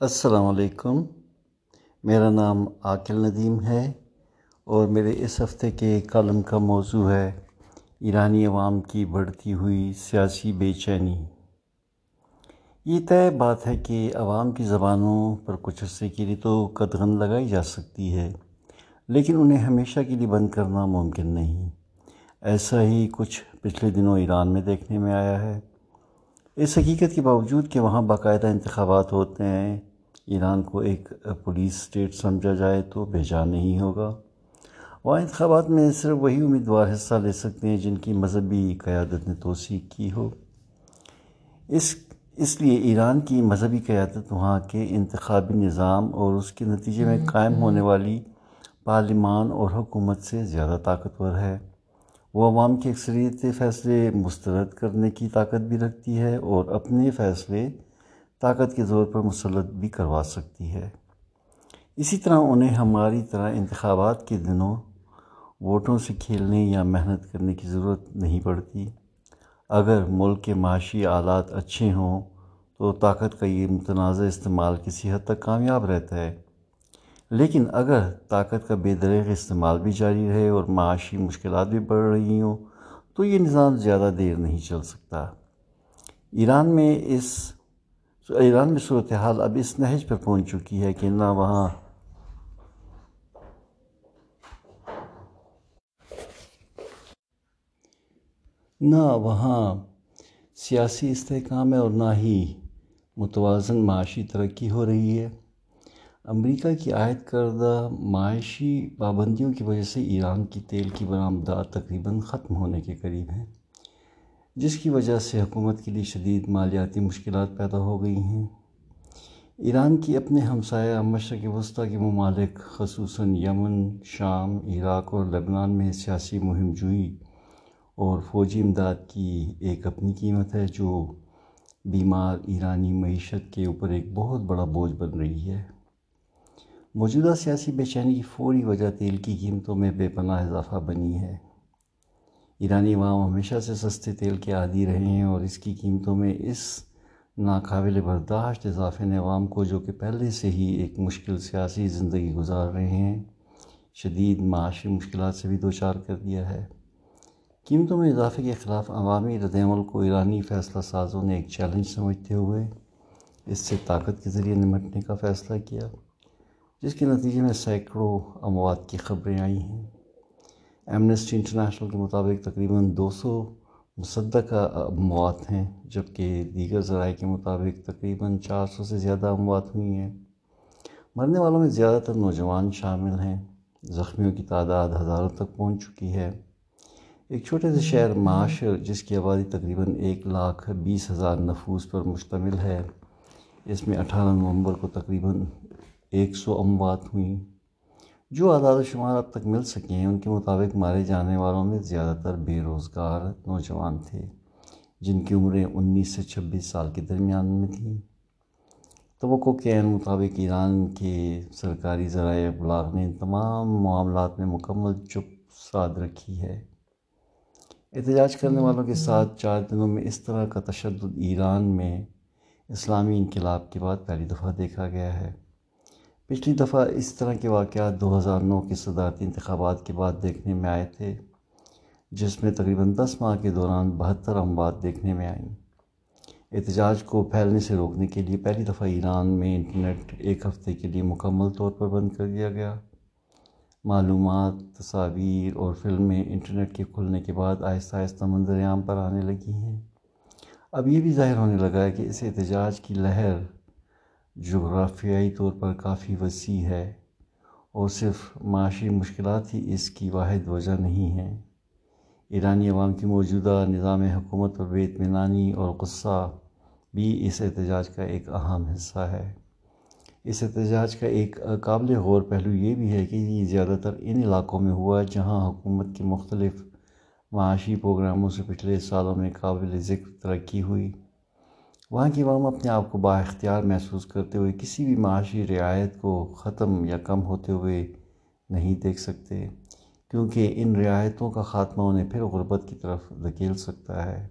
السلام علیکم۔ میرا نام عاقل ندیم ہے اور میرے اس ہفتے کے کالم کا موضوع ہے ایرانی عوام کی بڑھتی ہوئی سیاسی بے چینی۔ یہ طے بات ہے کہ عوام کی زبانوں پر کچھ عرصے کے لیے تو قدغن لگائی جا سکتی ہے، لیکن انہیں ہمیشہ کے لیے بند کرنا ممکن نہیں۔ ایسا ہی کچھ پچھلے دنوں ایران میں دیکھنے میں آیا ہے۔ اس حقیقت کے باوجود کہ وہاں باقاعدہ انتخابات ہوتے ہیں ایران کو ایک پولیس اسٹیٹ سمجھا جائے تو بھیجا نہیں ہوگا۔ وہاں انتخابات میں صرف وہی امیدوار حصہ لے سکتے ہیں جن کی مذہبی قیادت نے توثیق کی ہو۔ اس اس لیے ایران کی مذہبی قیادت وہاں کے انتخابی نظام اور اس کے نتیجے میں قائم ہونے والی پارلیمان اور حکومت سے زیادہ طاقتور ہے۔ وہ عوام کی اکثریت فیصلے مسترد کرنے کی طاقت بھی رکھتی ہے اور اپنے فیصلے طاقت کے زور پر مسلط بھی کروا سکتی ہے۔ اسی طرح انہیں ہماری طرح انتخابات کے دنوں ووٹوں سے کھیلنے یا محنت کرنے کی ضرورت نہیں پڑتی۔ اگر ملک کے معاشی آلات اچھے ہوں تو طاقت کا یہ متنازع استعمال کسی حد تک کامیاب رہتا ہے۔ لیکن اگر طاقت کا بے دریغ استعمال بھی جاری رہے اور معاشی مشکلات بھی بڑھ رہی ہوں تو یہ نظام زیادہ دیر نہیں چل سکتا۔ ایران میں اس ایران میں صورتحال اب اس نہج پر پہنچ چکی ہے کہ نہ وہاں۔ نہ وہاں سیاسی استحکام ہے اور نہ ہی متوازن معاشی ترقی ہو رہی ہے۔ امریکہ کی عائد کردہ معاشی پابندیوں کی وجہ سے ایران کی تیل کی برآمدات تقریباً ختم ہونے کے قریب ہیں۔ جس کی وجہ سے حکومت کے لیے شدید مالیاتی مشکلات پیدا ہو گئی ہیں۔ ایران کی اپنے ہمسایہ مشرق وسطی کے ممالک، خصوصاً یمن، شام، عراق اور لبنان میں سیاسی مہم جوئی اور فوجی امداد کی ایک اپنی قیمت ہے، جو بیمار ایرانی معیشت کے اوپر ایک بہت بڑا بوجھ بن رہی ہے۔ موجودہ سیاسی بے چینی کی فوری وجہ تیل کی قیمتوں میں بے پناہ اضافہ بنی ہے۔ ایرانی عوام ہمیشہ سے سستے تیل کے عادی رہے ہیں اور اس کی قیمتوں میں اس ناقابل برداشت اضافے نے عوام کو جو کہ پہلے سے ہی ایک مشکل سیاسی زندگی گزار رہے ہیں، شدید معاشی مشکلات سے بھی دوچار کر دیا ہے۔ قیمتوں میں اضافے کے خلاف عوامی رد عمل کو ایرانی فیصلہ سازوں نے ایک چیلنج سمجھتے ہوئے اس سے طاقت کے ذریعے نمٹنے کا فیصلہ کیا، جس کے نتیجے میں سینکڑوں اموات کی خبریں آئی ہیں۔ ایمنسٹی انٹرنیشنل کے مطابق تقریباً دو سو مصدقہ اموات ہیں، جبکہ دیگر ذرائع کے مطابق تقریباً چار سو سے زیادہ اموات ہوئی ہیں۔ مرنے والوں میں زیادہ تر نوجوان شامل ہیں، زخمیوں کی تعداد ہزاروں تک پہنچ چکی ہے۔ ایک چھوٹے سے شہر معاشر، جس کی آبادی تقریباً ایک لاکھ بیس ہزار نفوس پر مشتمل ہے، اس میں اٹھارہ نومبر کو تقریباً ایک سو اموات ہوئیں۔ جو اعداد و شمار اب تک مل سکے ہیں، ان کے مطابق مارے جانے والوں میں زیادہ تر بے روزگار نوجوان تھے، جن کی عمریں انیس سے چھبیس سال کے درمیان میں تھیں۔ توقع کے عین مطابق ایران کے سرکاری ذرائع ابلاغ نے ان تمام معاملات میں مکمل چپ ساد رکھی ہے۔ احتجاج کرنے والوں کے ساتھ چار دنوں میں اس طرح کا تشدد ایران میں اسلامی انقلاب کے بعد پہلی دفعہ دیکھا گیا ہے۔ پچھلی دفعہ اس طرح کے واقعات دو ہزار نو کے صدارتی انتخابات کے بعد دیکھنے میں آئے تھے، جس میں تقریباً دس ماہ کے دوران بہتر اموات دیکھنے میں آئیں۔ احتجاج کو پھیلنے سے روکنے کے لیے پہلی دفعہ ایران میں انٹرنیٹ ایک ہفتے کے لیے مکمل طور پر بند کر دیا گیا۔ معلومات، تصاویر اور فلمیں انٹرنیٹ کے کھلنے کے بعد آہستہ آہستہ منظر عام پر آنے لگی ہیں۔ اب یہ بھی ظاہر ہونے لگا ہے کہ اس احتجاج کی لہر جغرافیائی طور پر کافی وسیع ہے اور صرف معاشی مشکلات ہی اس کی واحد وجہ نہیں ہیں۔ ایرانی عوام کی موجودہ نظام حکومت پر بے اطمینانی اور غصہ بھی اس احتجاج کا ایک اہم حصہ ہے۔ اس احتجاج کا ایک قابل غور پہلو یہ بھی ہے کہ یہ زیادہ تر ان علاقوں میں ہوا جہاں حکومت کے مختلف معاشی پروگراموں سے پچھلے سالوں میں قابل ذکر ترقی ہوئی۔ وہاں کی عوام اپنے آپ کو با اختیار محسوس کرتے ہوئے کسی بھی معاشی رعایت کو ختم یا کم ہوتے ہوئے نہیں دیکھ سکتے، کیونکہ ان رعایتوں کا خاتمہ انہیں پھر غربت کی طرف دھکیل سکتا ہے۔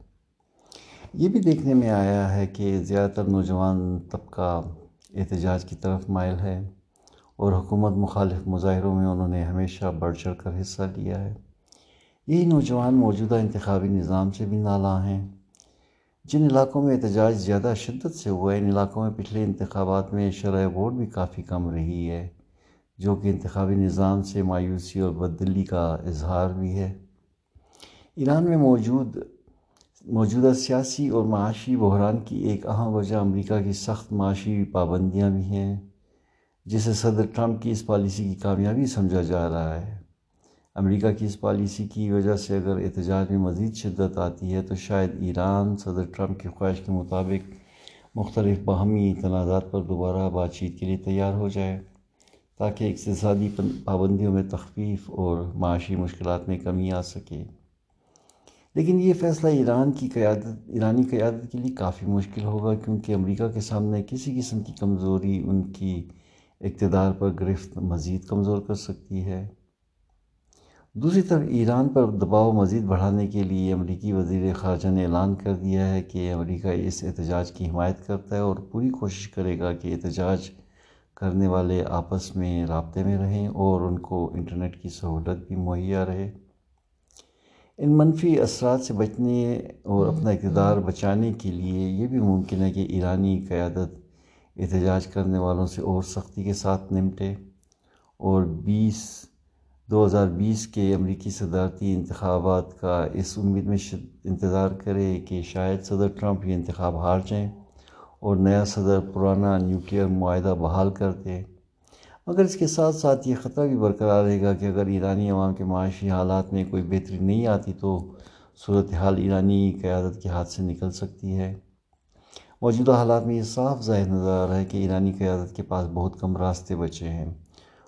یہ بھی دیکھنے میں آیا ہے کہ زیادہ تر نوجوان طبقہ احتجاج کی طرف مائل ہے اور حکومت مخالف مظاہروں میں انہوں نے ہمیشہ بڑھ چڑھ کر حصہ لیا ہے۔ یہی نوجوان موجودہ انتخابی نظام سے بھی نالاں ہیں۔ جن علاقوں میں احتجاج زیادہ شدت سے ہوا ہے، ان علاقوں میں پچھلے انتخابات میں شرح ووٹ بھی کافی کم رہی ہے، جو کہ انتخابی نظام سے مایوسی اور بدلی کا اظہار بھی ہے۔ ایران میں موجود، موجودہ سیاسی اور معاشی بحران کی ایک اہم وجہ امریکہ کی سخت معاشی پابندیاں بھی ہیں، جسے صدر ٹرمپ کی اس پالیسی کی کامیابی سمجھا جا رہا ہے۔ امریکہ کی اس پالیسی کی وجہ سے اگر احتجاج میں مزید شدت آتی ہے تو شاید ایران صدر ٹرمپ کی خواہش کے مطابق مختلف باہمی تنازعات پر دوبارہ بات چیت کے لیے تیار ہو جائے، تاکہ اقتصادی پابندیوں میں تخفیف اور معاشی مشکلات میں کمی آ سکے۔ لیکن یہ فیصلہ ایران کی قیادت ایرانی قیادت کے لیے کافی مشکل ہوگا، کیونکہ امریکہ کے سامنے کسی قسم کی کمزوری ان کی اقتدار پر گرفت مزید کمزور کر سکتی ہے۔ دوسری طرف ایران پر دباؤ مزید بڑھانے کے لیے امریکی وزیر خارجہ نے اعلان کر دیا ہے کہ امریکہ اس احتجاج کی حمایت کرتا ہے اور پوری کوشش کرے گا کہ احتجاج کرنے والے آپس میں رابطے میں رہیں اور ان کو انٹرنیٹ کی سہولت بھی مہیا رہے۔ ان منفی اثرات سے بچنے اور اپنا اقتدار بچانے کے لیے یہ بھی ممکن ہے کہ ایرانی قیادت احتجاج کرنے والوں سے اور سختی کے ساتھ نمٹے اور بیس دو ہزار بیس کے امریکی صدارتی انتخابات کا اس امید میں انتظار کرے کہ شاید صدر ٹرمپ یہ انتخاب ہار جائیں اور نیا صدر پرانا نیوکلیئر معاہدہ بحال کر دے۔ مگر اس کے ساتھ ساتھ یہ خطرہ بھی برقرار رہے گا کہ اگر ایرانی عوام کے معاشی حالات میں کوئی بہتری نہیں آتی تو صورتحال ایرانی قیادت کے ہاتھ سے نکل سکتی ہے۔ موجودہ حالات میں یہ صاف ظاہر نظر آ رہا ہے کہ ایرانی قیادت کے پاس بہت کم راستے بچے ہیں۔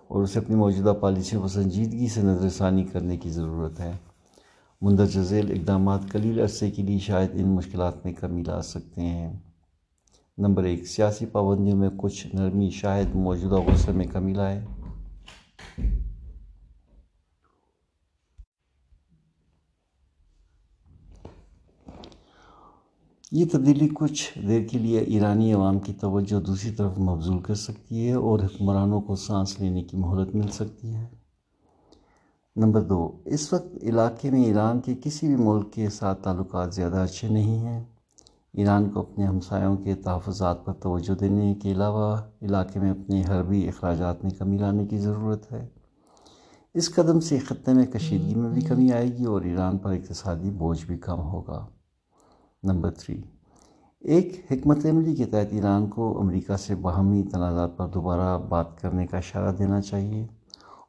اور اسے اپنی موجودہ پالیسیوں کو سنجیدگی سے نظر ثانی کرنے کی ضرورت ہے۔ مندرجہ ذیل اقدامات قلیل عرصے کے لیے شاید ان مشکلات میں کمی لا سکتے ہیں۔ نمبر ایک، سیاسی پابندیوں میں کچھ نرمی شاید موجودہ غصے میں کمی لائے۔ یہ تبدیلی کچھ دیر کے لیے ایرانی عوام کی توجہ دوسری طرف مبزول کر سکتی ہے اور حکمرانوں کو سانس لینے کی مہلت مل سکتی ہے۔ نمبر دو، اس وقت علاقے میں ایران کے کسی بھی ملک کے ساتھ تعلقات زیادہ اچھے نہیں ہیں۔ ایران کو اپنے ہمسایوں کے تحفظات پر توجہ دینے کے علاوہ علاقے میں اپنے حربی اخراجات میں کمی لانے کی ضرورت ہے۔ اس قدم سے خطے میں کشیدگی میں بھی کمی آئے گی اور ایران پر اقتصادی بوجھ بھی کم ہوگا۔ Number three. ایک حکمت عملی کے تحت ایران کو امریکہ سے باہمی تنازعات پر دوبارہ بات کرنے کا اشارہ دینا چاہیے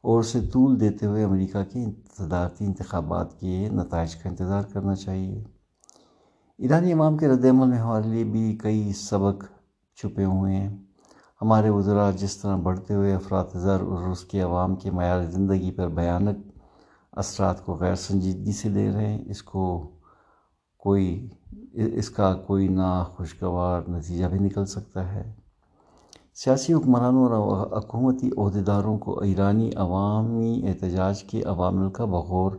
اور اسے طول دیتے ہوئے امریکہ کے صدارتی انتخابات کے نتائج کا انتظار کرنا چاہیے۔ ایرانی امام کے رد عمل میں ہمارے لیے بھی کئی سبق چھپے ہوئے ہیں۔ ہمارے وزراء جس طرح بڑھتے ہوئے افراد زر اور اس کے عوام کے معیار زندگی پر بیانک اثرات کو غیر سنجیدگی سے لے رہے ہیں، اس کو کوئی اس کا کوئی ناخوشگوار نتیجہ بھی نکل سکتا ہے۔ سیاسی حکمرانوں اور حکومتی عہدیداروں کو ایرانی عوامی احتجاج کے عوامل کا بغور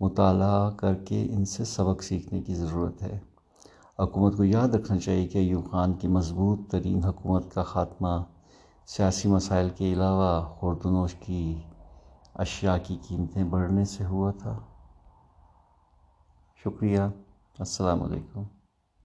مطالعہ کر کے ان سے سبق سیکھنے کی ضرورت ہے۔ حکومت کو یاد رکھنا چاہیے کہ ایوب خان کی مضبوط ترین حکومت کا خاتمہ سیاسی مسائل کے علاوہ خوردنوش کی اشیاء کی قیمتیں بڑھنے سے ہوا تھا۔ شکریہ۔ السلام علیکم۔